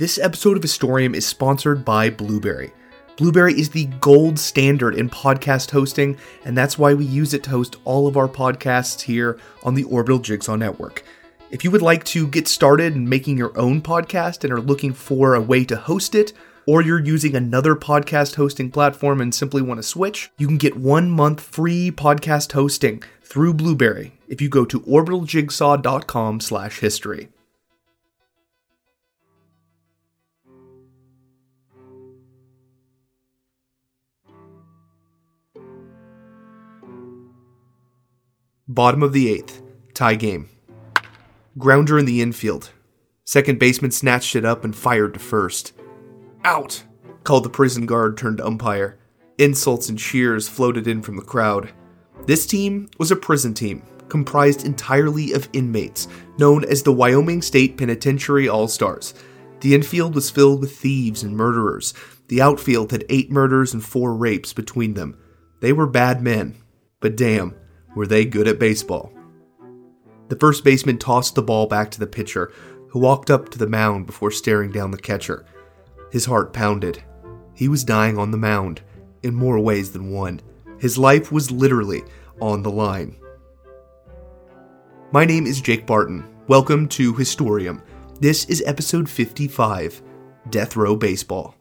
This episode of Historium is sponsored by Blubrry. Blubrry is the gold standard in podcast hosting, and that's why we use it to host all of our podcasts here on the Orbital Jigsaw Network. If you would like to get started in making your own podcast and are looking for a way to host it, or you're using another podcast hosting platform and simply want to switch, you can get one month free podcast hosting through Blubrry if you go to orbitaljigsaw.com slash history. Bottom of the eighth, tie game. Grounder in the infield. Second baseman snatched it up and fired to first. Out! called the prison guard turned umpire. Insults and cheers floated in from the crowd. This team was a prison team, comprised entirely of inmates, known as the Wyoming State Penitentiary All Stars. The infield was filled with thieves and murderers. The outfield had eight murders and four rapes between them. They were bad men, but damn, were they good at baseball. The first baseman tossed the ball back to the pitcher, who walked up to the mound before staring down the catcher. His heart pounded. He was dying on the mound, in more ways than one. His life was literally on the line. My name is Jake Barton. Welcome to Historium. This is episode 55 Death Row Baseball.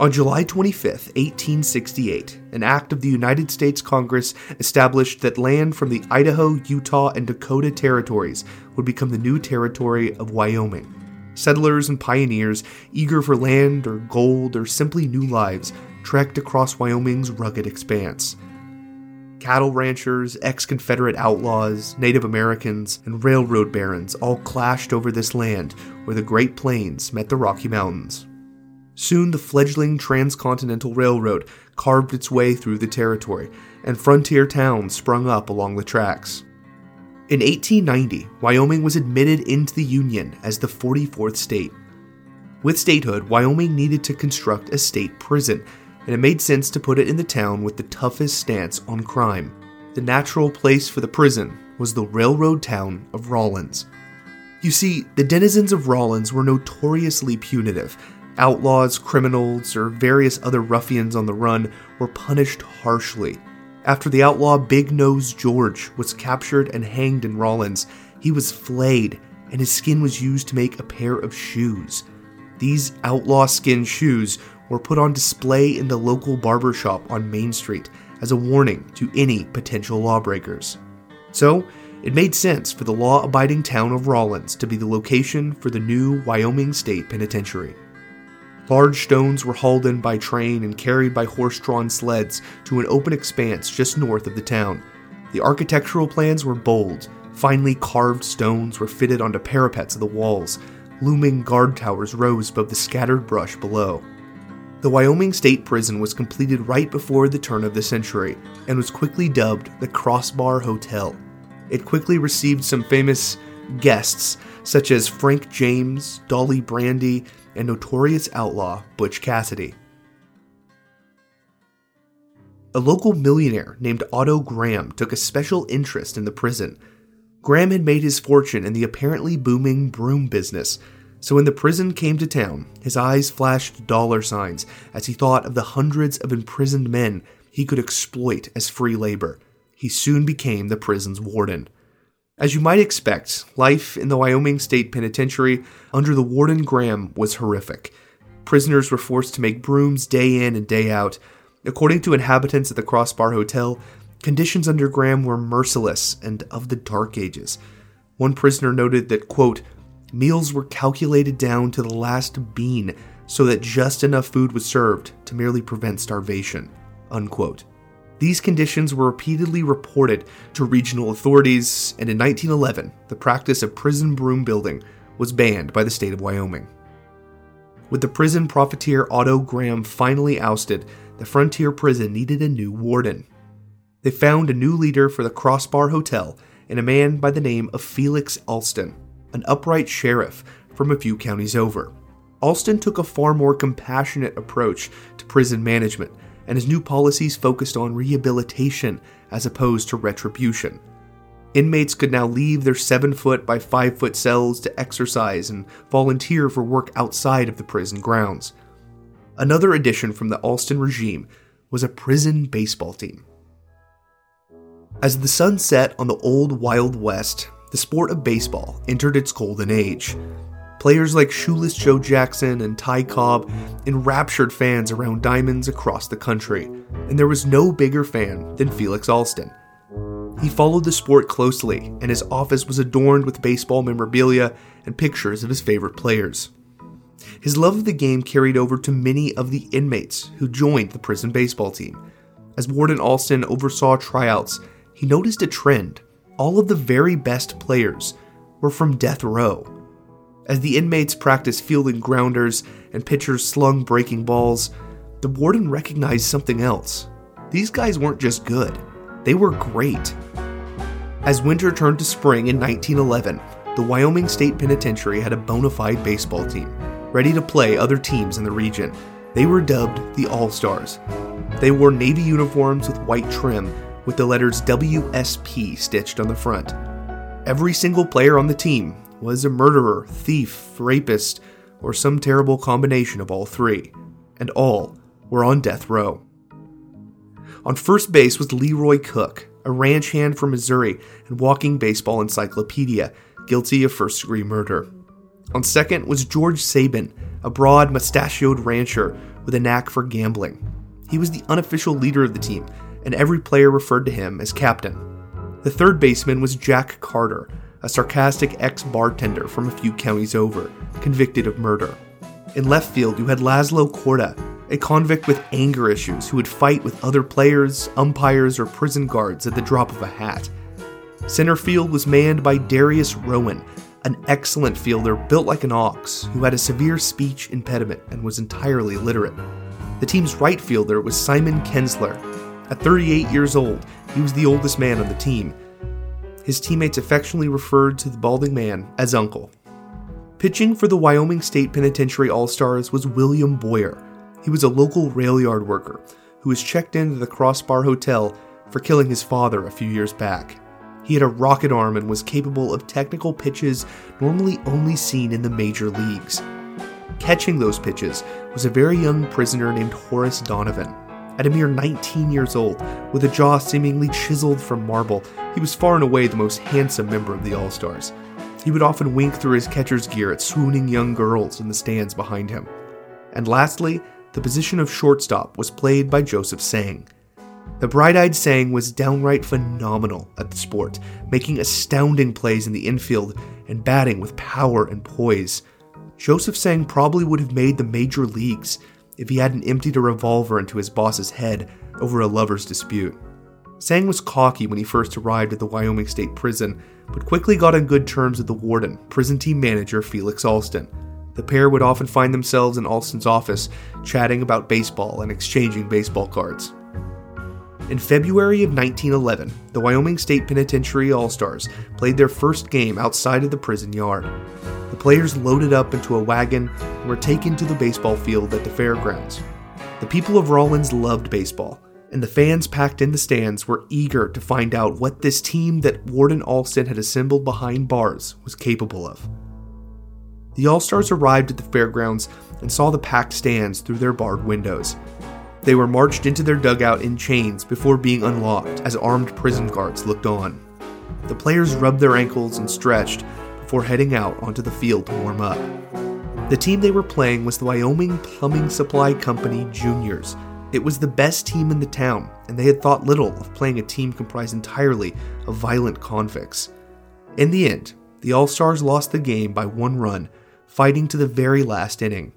On July 25, 1868, an act of the United States Congress established that land from the Idaho, Utah, and Dakota territories would become the new territory of Wyoming. Settlers and pioneers, eager for land or gold or simply new lives, trekked across Wyoming's rugged expanse. Cattle ranchers, ex Confederate outlaws, Native Americans, and railroad barons all clashed over this land where the Great Plains met the Rocky Mountains. Soon the fledgling transcontinental railroad carved its way through the territory, and frontier towns sprung up along the tracks. In 1890, Wyoming was admitted into the Union as the 44th state. With statehood, Wyoming needed to construct a state prison, and it made sense to put it in the town with the toughest stance on crime. The natural place for the prison was the railroad town of Rawlins. You see, the denizens of Rawlins were notoriously punitive, Outlaws, criminals, or various other ruffians on the run were punished harshly. After the outlaw Big Nose George was captured and hanged in Rawlins, he was flayed and his skin was used to make a pair of shoes. These outlaw skin shoes were put on display in the local barber shop on Main Street as a warning to any potential lawbreakers. So, it made sense for the law abiding town of Rawlins to be the location for the new Wyoming State Penitentiary. Large stones were hauled in by train and carried by horse drawn sleds to an open expanse just north of the town. The architectural plans were bold. Finely carved stones were fitted onto parapets of the walls. Looming guard towers rose above the scattered brush below. The Wyoming State Prison was completed right before the turn of the century and was quickly dubbed the Crossbar Hotel. It quickly received some famous guests such as Frank James, Dolly Brandy, and notorious outlaw Butch Cassidy. A local millionaire named Otto Graham took a special interest in the prison. Graham had made his fortune in the apparently booming broom business, so when the prison came to town, his eyes flashed dollar signs as he thought of the hundreds of imprisoned men he could exploit as free labor. He soon became the prison's warden. As you might expect, life in the Wyoming State Penitentiary under the Warden Graham was horrific. Prisoners were forced to make brooms day in and day out. According to inhabitants at the Crossbar Hotel, conditions under Graham were merciless and of the dark ages. One prisoner noted that, quote, meals were calculated down to the last bean so that just enough food was served to merely prevent starvation, unquote. These conditions were repeatedly reported to regional authorities, and in 1911, the practice of prison broom building was banned by the state of Wyoming. With the prison profiteer Otto Graham finally ousted, the frontier prison needed a new warden. They found a new leader for the Crossbar Hotel in a man by the name of Felix Alston, an upright sheriff from a few counties over. Alston took a far more compassionate approach to prison management and his new policies focused on rehabilitation as opposed to retribution. Inmates could now leave their 7 foot by 5 foot cells to exercise and volunteer for work outside of the prison grounds. Another addition from the Alston regime was a prison baseball team. As the sun set on the old Wild West, the sport of baseball entered its golden age. Players like Shoeless Joe Jackson and Ty Cobb enraptured fans around diamonds across the country, and there was no bigger fan than Felix Alston. He followed the sport closely, and his office was adorned with baseball memorabilia and pictures of his favorite players. His love of the game carried over to many of the inmates who joined the prison baseball team. As Warden Alston oversaw tryouts, he noticed a trend. All of the very best players were from death row. As the inmates practiced fielding grounders and pitchers slung breaking balls, the warden recognized something else. These guys weren't just good, they were great. As winter turned to spring in 1911, the Wyoming State Penitentiary had a bona fide baseball team, ready to play other teams in the region. They were dubbed the All Stars. They wore navy uniforms with white trim, with the letters WSP stitched on the front. Every single player on the team was a murderer, thief, rapist, or some terrible combination of all three, and all were on death row. On first base was Leroy Cook, a ranch hand from Missouri and walking baseball encyclopedia, guilty of first degree murder. On second was George Sabin, a broad, mustachioed rancher with a knack for gambling. He was the unofficial leader of the team, and every player referred to him as captain. The third baseman was Jack Carter, a sarcastic ex bartender from a few counties over, convicted of murder. In left field, you had Laszlo Korda, a convict with anger issues who would fight with other players, umpires, or prison guards at the drop of a hat. Center field was manned by Darius Rowan, an excellent fielder built like an ox who had a severe speech impediment and was entirely illiterate. The team's right fielder was Simon Kensler. At 38 years old, he was the oldest man on the team. His teammates affectionately referred to the balding man as Uncle. Pitching for the Wyoming State Penitentiary All Stars was William Boyer, he was a local rail yard worker who was checked into the Crossbar Hotel for killing his father a few years back. He had a rocket arm and was capable of technical pitches normally only seen in the major leagues. Catching those pitches was a very young prisoner named Horace Donovan. At a mere 19 years old, with a jaw seemingly chiseled from marble, he was far and away the most handsome member of the All Stars. He would often wink through his catcher's gear at swooning young girls in the stands behind him. And lastly, the position of shortstop was played by Joseph Sang. The bright eyed Sang was downright phenomenal at the sport, making astounding plays in the infield and batting with power and poise. Joseph Sang probably would have made the major leagues if he hadn't emptied a revolver into his boss's head over a lover's dispute. Sang was cocky when he first arrived at the Wyoming State Prison, but quickly got on good terms with the warden, prison team manager Felix Alston. The pair would often find themselves in Alston's office, chatting about baseball and exchanging baseball cards. In February of 1911, the Wyoming State Penitentiary All Stars played their first game outside of the prison yard. The players loaded up into a wagon and were taken to the baseball field at the fairgrounds. The people of Rawlins loved baseball, and the fans packed in the stands were eager to find out what this team that Warden Alston had assembled behind bars was capable of. The All Stars arrived at the fairgrounds and saw the packed stands through their barred windows. They were marched into their dugout in chains before being unlocked as armed prison guards looked on. The players rubbed their ankles and stretched before heading out onto the field to warm up. The team they were playing was the Wyoming Plumbing Supply Company Juniors. It was the best team in the town, and they had thought little of playing a team comprised entirely of violent convicts. In the end, the All Stars lost the game by one run fighting to the very last inning.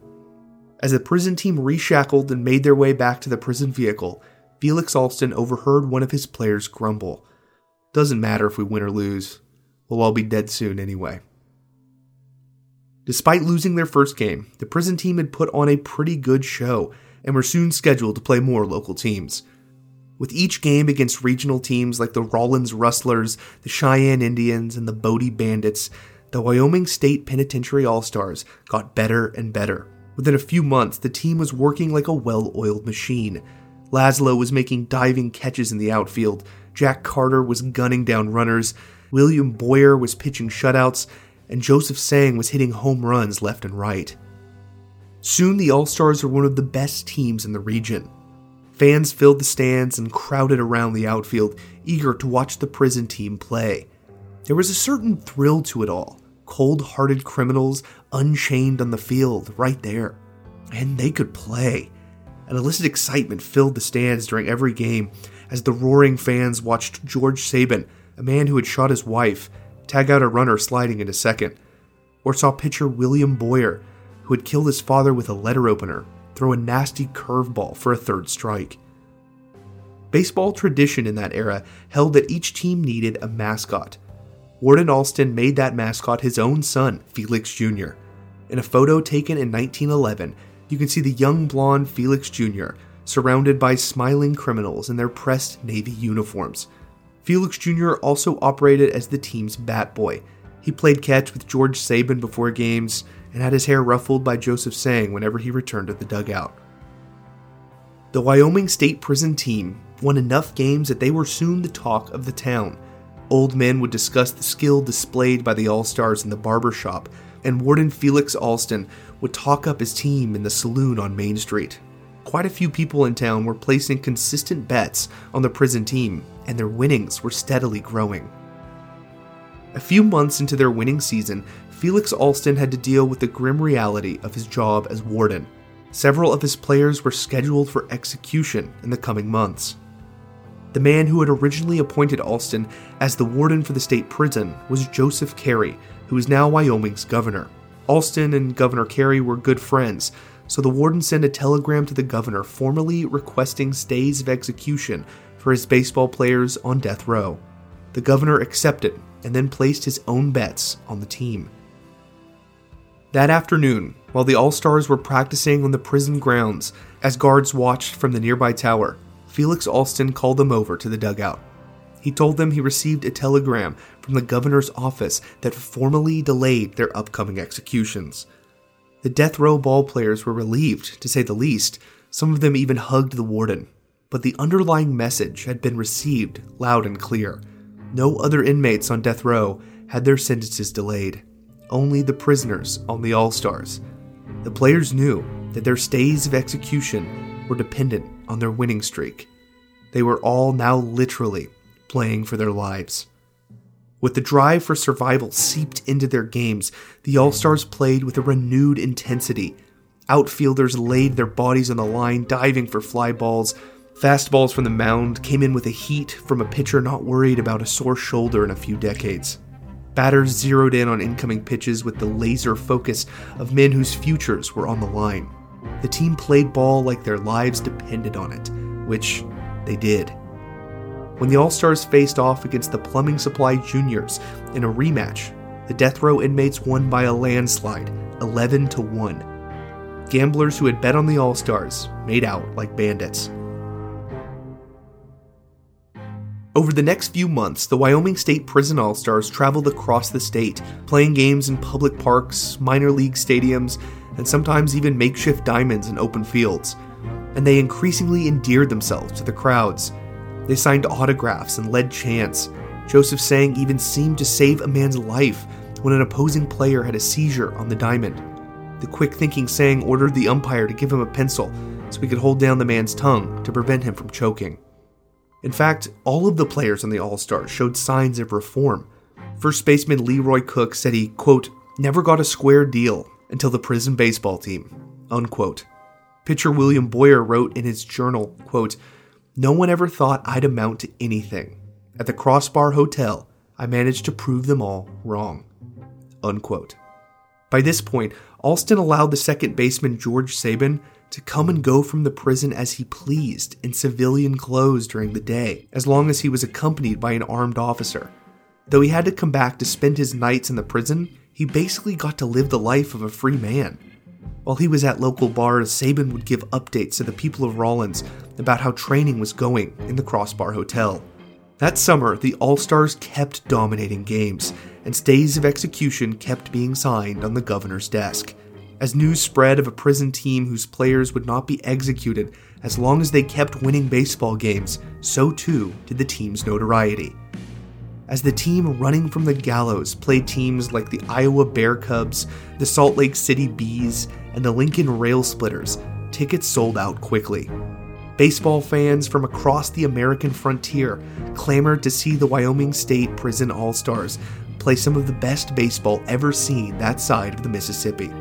As the prison team reshackled and made their way back to the prison vehicle, Felix Alston overheard one of his players grumble Doesn't matter if we win or lose, we'll all be dead soon anyway. Despite losing their first game, the prison team had put on a pretty good show and were soon scheduled to play more local teams. With each game against regional teams like the Rawlins Rustlers, the Cheyenne Indians, and the Bodie Bandits, the Wyoming State Penitentiary All Stars got better and better. Within a few months, the team was working like a well oiled machine. Laszlo was making diving catches in the outfield, Jack Carter was gunning down runners, William Boyer was pitching shutouts, and Joseph Sang was hitting home runs left and right. Soon the All Stars were one of the best teams in the region. Fans filled the stands and crowded around the outfield, eager to watch the prison team play. There was a certain thrill to it all cold hearted criminals unchained on the field right there. And they could play. An illicit excitement filled the stands during every game as the roaring fans watched George Sabin, a man who had shot his wife, tag out a runner sliding into second, or saw pitcher William Boyer, who had killed his father with a letter opener, throw a nasty curveball for a third strike. Baseball tradition in that era held that each team needed a mascot. Warden Alston made that mascot his own son, Felix Jr. In a photo taken in 1911, you can see the young blonde Felix Jr. surrounded by smiling criminals in their pressed Navy uniforms. Felix Jr. also operated as the team's bat boy. He played catch with George Sabin before games and had his hair ruffled by Joseph Sang whenever he returned to the dugout. The Wyoming State Prison team won enough games that they were soon the talk of the town. Old men would discuss the skill displayed by the All Stars in the barber shop, and Warden Felix Alston would talk up his team in the saloon on Main Street. Quite a few people in town were placing consistent bets on the prison team, and their winnings were steadily growing. A few months into their winning season, Felix Alston had to deal with the grim reality of his job as warden. Several of his players were scheduled for execution in the coming months. The man who had originally appointed Alston as the warden for the state prison was Joseph Carey, who is now Wyoming's governor. Alston and Governor Carey were good friends, so the warden sent a telegram to the governor formally requesting stays of execution for his baseball players on death row. The governor accepted and then placed his own bets on the team. That afternoon, while the All Stars were practicing on the prison grounds as guards watched from the nearby tower, Felix Alston called them over to the dugout. He told them he received a telegram from the governor's office that formally delayed their upcoming executions. The death row ball players were relieved, to say the least. Some of them even hugged the warden. But the underlying message had been received loud and clear. No other inmates on death row had their sentences delayed only the prisoners on the All Stars. The players knew that their stays of execution were dependent on their winning streak. They were all now literally playing for their lives. With the drive for survival seeped into their games, the All Stars played with a renewed intensity. Outfielders laid their bodies on the line, diving for fly balls. Fastballs from the mound came in with a heat from a pitcher not worried about a sore shoulder in a few decades. Batters zeroed in on incoming pitches with the laser focus of men whose futures were on the line. The team played ball like their lives depended on it, which they did. When the All Stars faced off against the Plumbing Supply Juniors in a rematch, the death row inmates won by a landslide, 11 to 1. Gamblers who had bet on the All Stars made out like bandits. Over the next few months, the Wyoming State Prison All Stars traveled across the state, playing games in public parks, minor league stadiums, and sometimes even makeshift diamonds in open fields. And they increasingly endeared themselves to the crowds. They signed autographs and led chants. Joseph Sang even seemed to save a man's life when an opposing player had a seizure on the diamond. The quick thinking Sang ordered the umpire to give him a pencil so he could hold down the man's tongue to prevent him from choking. In fact, all of the players on the All Stars showed signs of reform. First baseman Leroy Cook said he, quote, never got a square deal until the prison baseball team, unquote. Pitcher William Boyer wrote in his journal, quote, No one ever thought I'd amount to anything. At the Crossbar Hotel, I managed to prove them all wrong. Unquote. By this point, Alston allowed the second baseman George Sabin to come and go from the prison as he pleased in civilian clothes during the day, as long as he was accompanied by an armed officer. Though he had to come back to spend his nights in the prison, he basically got to live the life of a free man. While he was at local bars, Sabin would give updates to the people of Rawlins about how training was going in the Crossbar Hotel. That summer, the All Stars kept dominating games, and stays of execution kept being signed on the governor's desk. As news spread of a prison team whose players would not be executed as long as they kept winning baseball games, so too did the team's notoriety. As the team running from the gallows played teams like the Iowa Bear Cubs, the Salt Lake City Bees, and the Lincoln Rail Splitters, tickets sold out quickly. Baseball fans from across the American frontier clamored to see the Wyoming State Prison All Stars play some of the best baseball ever seen that side of the Mississippi.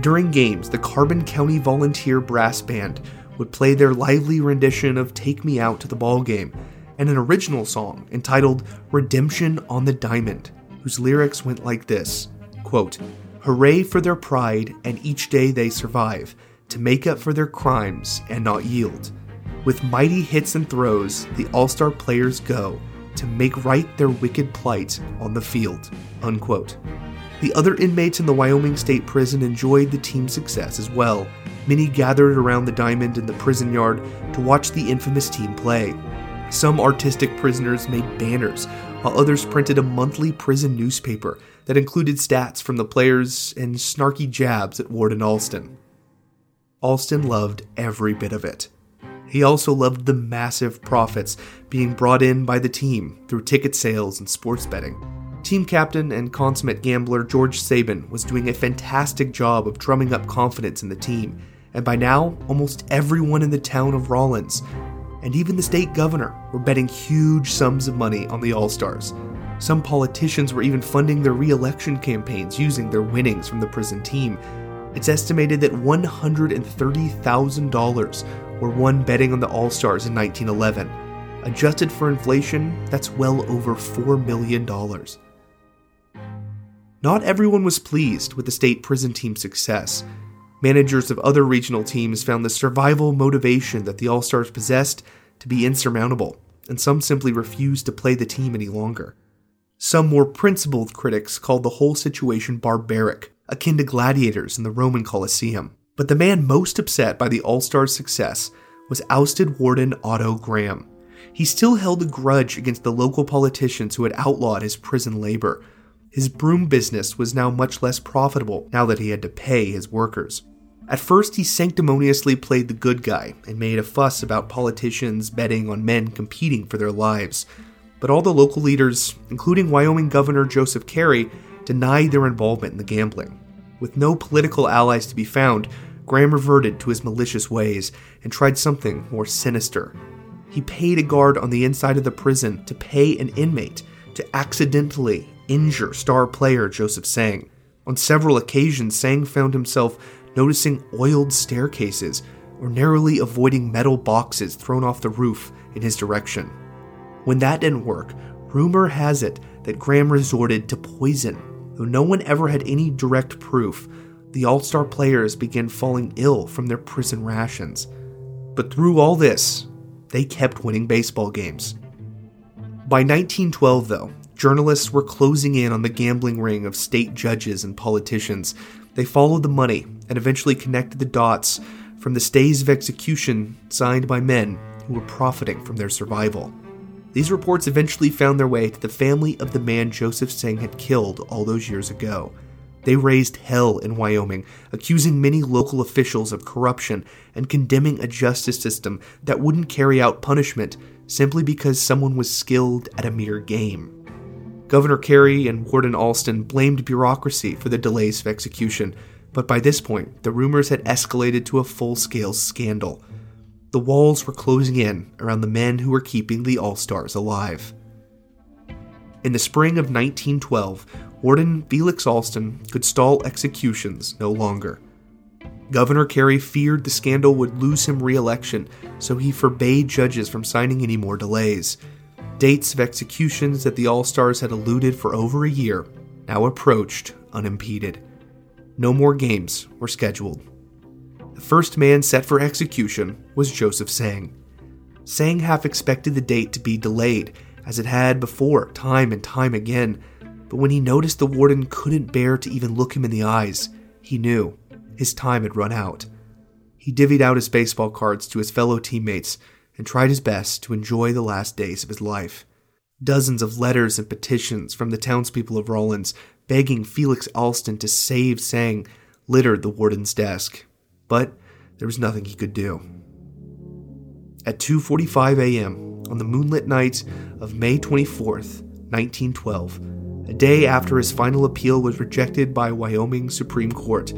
During games, the Carbon County Volunteer Brass Band would play their lively rendition of Take Me Out to the Ball Game and an original song entitled Redemption on the Diamond, whose lyrics went like this quote, Hooray for their pride and each day they survive to make up for their crimes and not yield. With mighty hits and throws, the All Star players go to make right their wicked plight on the field. Unquote. The other inmates in the Wyoming State Prison enjoyed the team's success as well. Many gathered around the diamond in the prison yard to watch the infamous team play. Some artistic prisoners made banners, while others printed a monthly prison newspaper that included stats from the players and snarky jabs at Warden Alston. Alston loved every bit of it. He also loved the massive profits being brought in by the team through ticket sales and sports betting. Team captain and consummate gambler George Sabin was doing a fantastic job of drumming up confidence in the team, and by now, almost everyone in the town of Rawlins, and even the state governor, were betting huge sums of money on the All Stars. Some politicians were even funding their re election campaigns using their winnings from the prison team. It's estimated that $130,000 were won betting on the All Stars in 1911. Adjusted for inflation, that's well over $4 million. Not everyone was pleased with the state prison team's success. Managers of other regional teams found the survival motivation that the All Stars possessed to be insurmountable, and some simply refused to play the team any longer. Some more principled critics called the whole situation barbaric, akin to gladiators in the Roman Colosseum. But the man most upset by the All Stars' success was ousted warden Otto Graham. He still held a grudge against the local politicians who had outlawed his prison labor, his broom business was now much less profitable now that he had to pay his workers. At first, he sanctimoniously played the good guy and made a fuss about politicians betting on men competing for their lives. But all the local leaders, including Wyoming Governor Joseph Carey, denied their involvement in the gambling. With no political allies to be found, Graham reverted to his malicious ways and tried something more sinister. He paid a guard on the inside of the prison to pay an inmate to accidentally injure star player Joseph Sang. On several occasions, Sang found himself noticing oiled staircases or narrowly avoiding metal boxes thrown off the roof in his direction. When that didn't work, rumor has it that Graham resorted to poison. Though no one ever had any direct proof, the All Star players began falling ill from their prison rations. But through all this, they kept winning baseball games. By 1912, though, Journalists were closing in on the gambling ring of state judges and politicians. They followed the money and eventually connected the dots from the stays of execution signed by men who were profiting from their survival. These reports eventually found their way to the family of the man Joseph Sang had killed all those years ago. They raised hell in Wyoming, accusing many local officials of corruption and condemning a justice system that wouldn't carry out punishment simply because someone was skilled at a mere game. Governor Carey and Warden Alston blamed bureaucracy for the delays of execution, but by this point, the rumors had escalated to a full scale scandal. The walls were closing in around the men who were keeping the All Stars alive. In the spring of 1912, Warden Felix Alston could stall executions no longer. Governor Carey feared the scandal would lose him re election, so he forbade judges from signing any more delays. Dates of executions that the All Stars had eluded for over a year now approached unimpeded. No more games were scheduled. The first man set for execution was Joseph Sang. Sang half expected the date to be delayed, as it had before, time and time again, but when he noticed the warden couldn't bear to even look him in the eyes, he knew his time had run out. He divvied out his baseball cards to his fellow teammates and tried his best to enjoy the last days of his life. Dozens of letters and petitions from the townspeople of Rawlins begging Felix Alston to save Sang littered the warden's desk, but there was nothing he could do. At 2:45 a.m. on the moonlit night of May 24th, 1912, a day after his final appeal was rejected by Wyoming Supreme Court,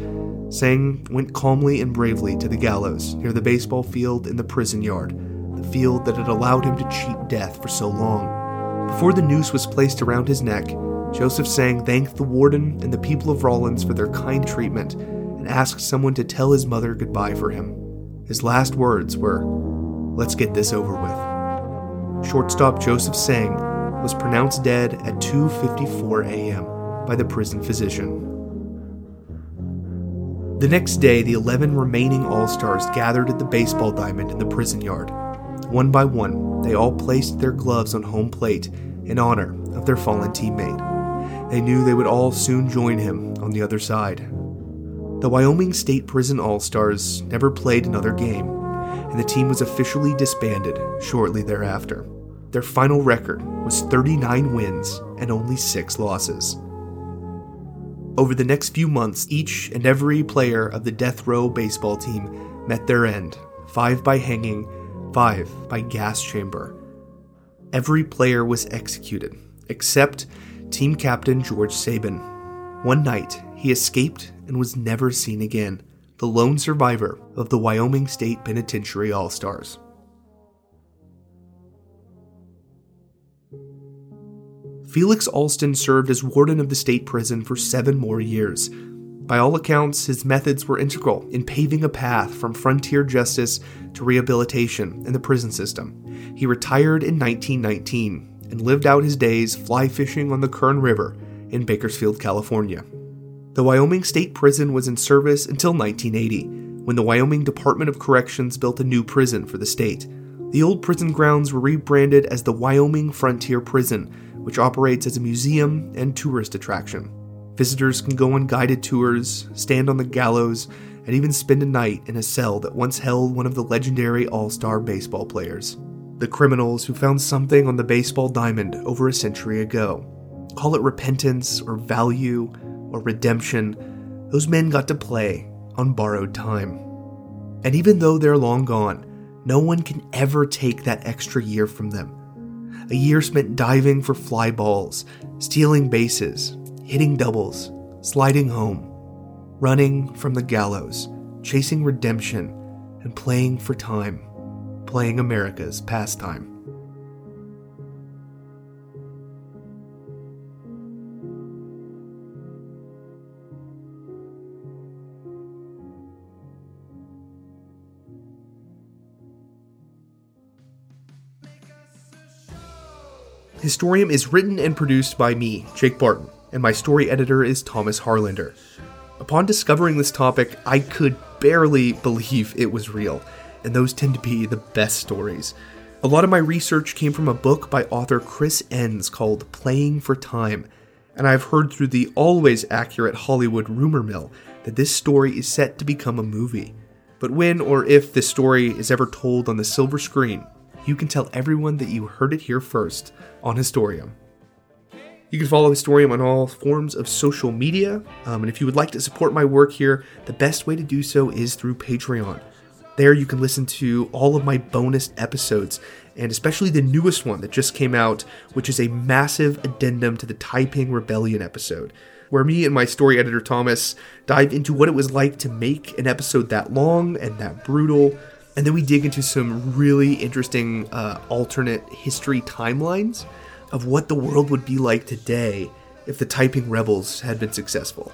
Sang went calmly and bravely to the gallows near the baseball field in the prison yard, the field that had allowed him to cheat death for so long. Before the noose was placed around his neck, Joseph Sang thanked the warden and the people of Rawlins for their kind treatment and asked someone to tell his mother goodbye for him. His last words were, Let's get this over with. Shortstop Joseph Sang was pronounced dead at 2:54 a.m. by the prison physician. The next day, the 11 remaining All-Stars gathered at the baseball diamond in the prison yard. One by one, they all placed their gloves on home plate in honor of their fallen teammate. They knew they would all soon join him on the other side. The Wyoming State Prison All Stars never played another game, and the team was officially disbanded shortly thereafter. Their final record was 39 wins and only 6 losses. Over the next few months, each and every player of the death row baseball team met their end five by hanging, five by gas chamber. Every player was executed, except team captain George Sabin. One night, he escaped and was never seen again the lone survivor of the Wyoming State Penitentiary All Stars. Felix Alston served as warden of the state prison for seven more years. By all accounts, his methods were integral in paving a path from frontier justice to rehabilitation in the prison system. He retired in 1919 and lived out his days fly fishing on the Kern River in Bakersfield, California. The Wyoming State Prison was in service until 1980, when the Wyoming Department of Corrections built a new prison for the state. The old prison grounds were rebranded as the Wyoming Frontier Prison, which operates as a museum and tourist attraction. Visitors can go on guided tours, stand on the gallows, and even spend a night in a cell that once held one of the legendary all star baseball players. The criminals who found something on the baseball diamond over a century ago. Call it repentance or value or redemption, those men got to play on borrowed time. And even though they're long gone, no one can ever take that extra year from them. A year spent diving for fly balls, stealing bases, hitting doubles, sliding home, running from the gallows, chasing redemption, and playing for time, playing America's pastime. Historium is written and produced by me, Jake Barton, and my story editor is Thomas Harlander. Upon discovering this topic, I could barely believe it was real, and those tend to be the best stories. A lot of my research came from a book by author Chris Enns called Playing for Time, and I've heard through the always accurate Hollywood rumor mill that this story is set to become a movie. But when or if this story is ever told on the silver screen, you can tell everyone that you heard it here first on Historium. You can follow Historium on all forms of social media, um, and if you would like to support my work here, the best way to do so is through Patreon. There you can listen to all of my bonus episodes, and especially the newest one that just came out, which is a massive addendum to the Taiping Rebellion episode, where me and my story editor Thomas dive into what it was like to make an episode that long and that brutal, and then we dig into some really interesting uh, alternate history timelines of what the world would be like today if the Taiping rebels had been successful.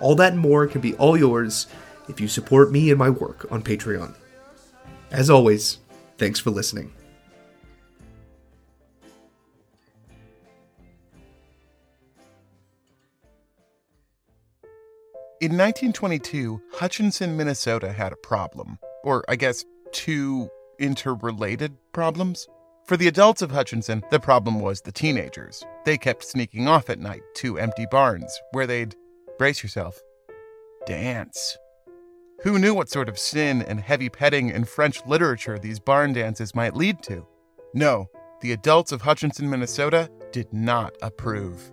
All that and more can be all yours if you support me and my work on Patreon. As always, thanks for listening. In 1922, Hutchinson, Minnesota had a problem or I guess two interrelated problems. For the adults of Hutchinson, the problem was the teenagers. They kept sneaking off at night to empty barns where they'd, brace yourself, dance. Who knew what sort of sin and heavy petting in French literature these barn dances might lead to? No, the adults of Hutchinson, Minnesota did not approve.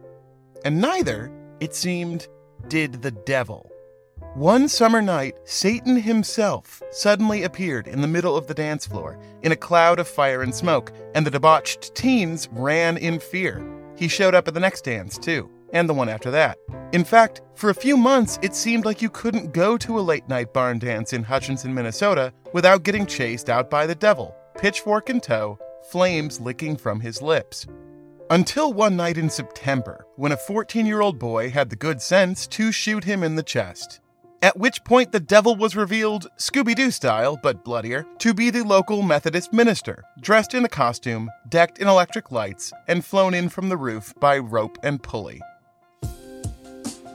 And neither, it seemed, did the devil. One summer night, Satan himself suddenly appeared in the middle of the dance floor in a cloud of fire and smoke, and the debauched teens ran in fear. He showed up at the next dance, too, and the one after that. In fact, for a few months, it seemed like you couldn't go to a late night barn dance in Hutchinson, Minnesota without getting chased out by the devil, pitchfork in tow, flames licking from his lips. Until one night in September, when a 14 year old boy had the good sense to shoot him in the chest. At which point the devil was revealed, Scooby Doo style, but bloodier, to be the local Methodist minister, dressed in a costume, decked in electric lights, and flown in from the roof by rope and pulley.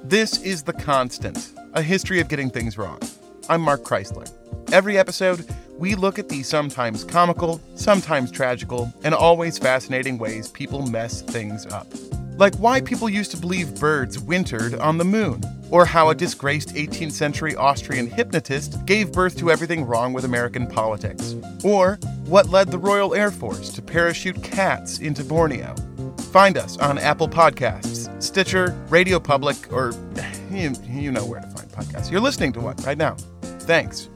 This is The Constant, a history of getting things wrong. I'm Mark Chrisler. Every episode, we look at the sometimes comical, sometimes tragical, and always fascinating ways people mess things up. Like why people used to believe birds wintered on the moon, or how a disgraced 18th century Austrian hypnotist gave birth to everything wrong with American politics, or what led the Royal Air Force to parachute cats into Borneo. Find us on Apple Podcasts, Stitcher, Radio Public, or you, you know where to find podcasts. You're listening to one right now. Thanks.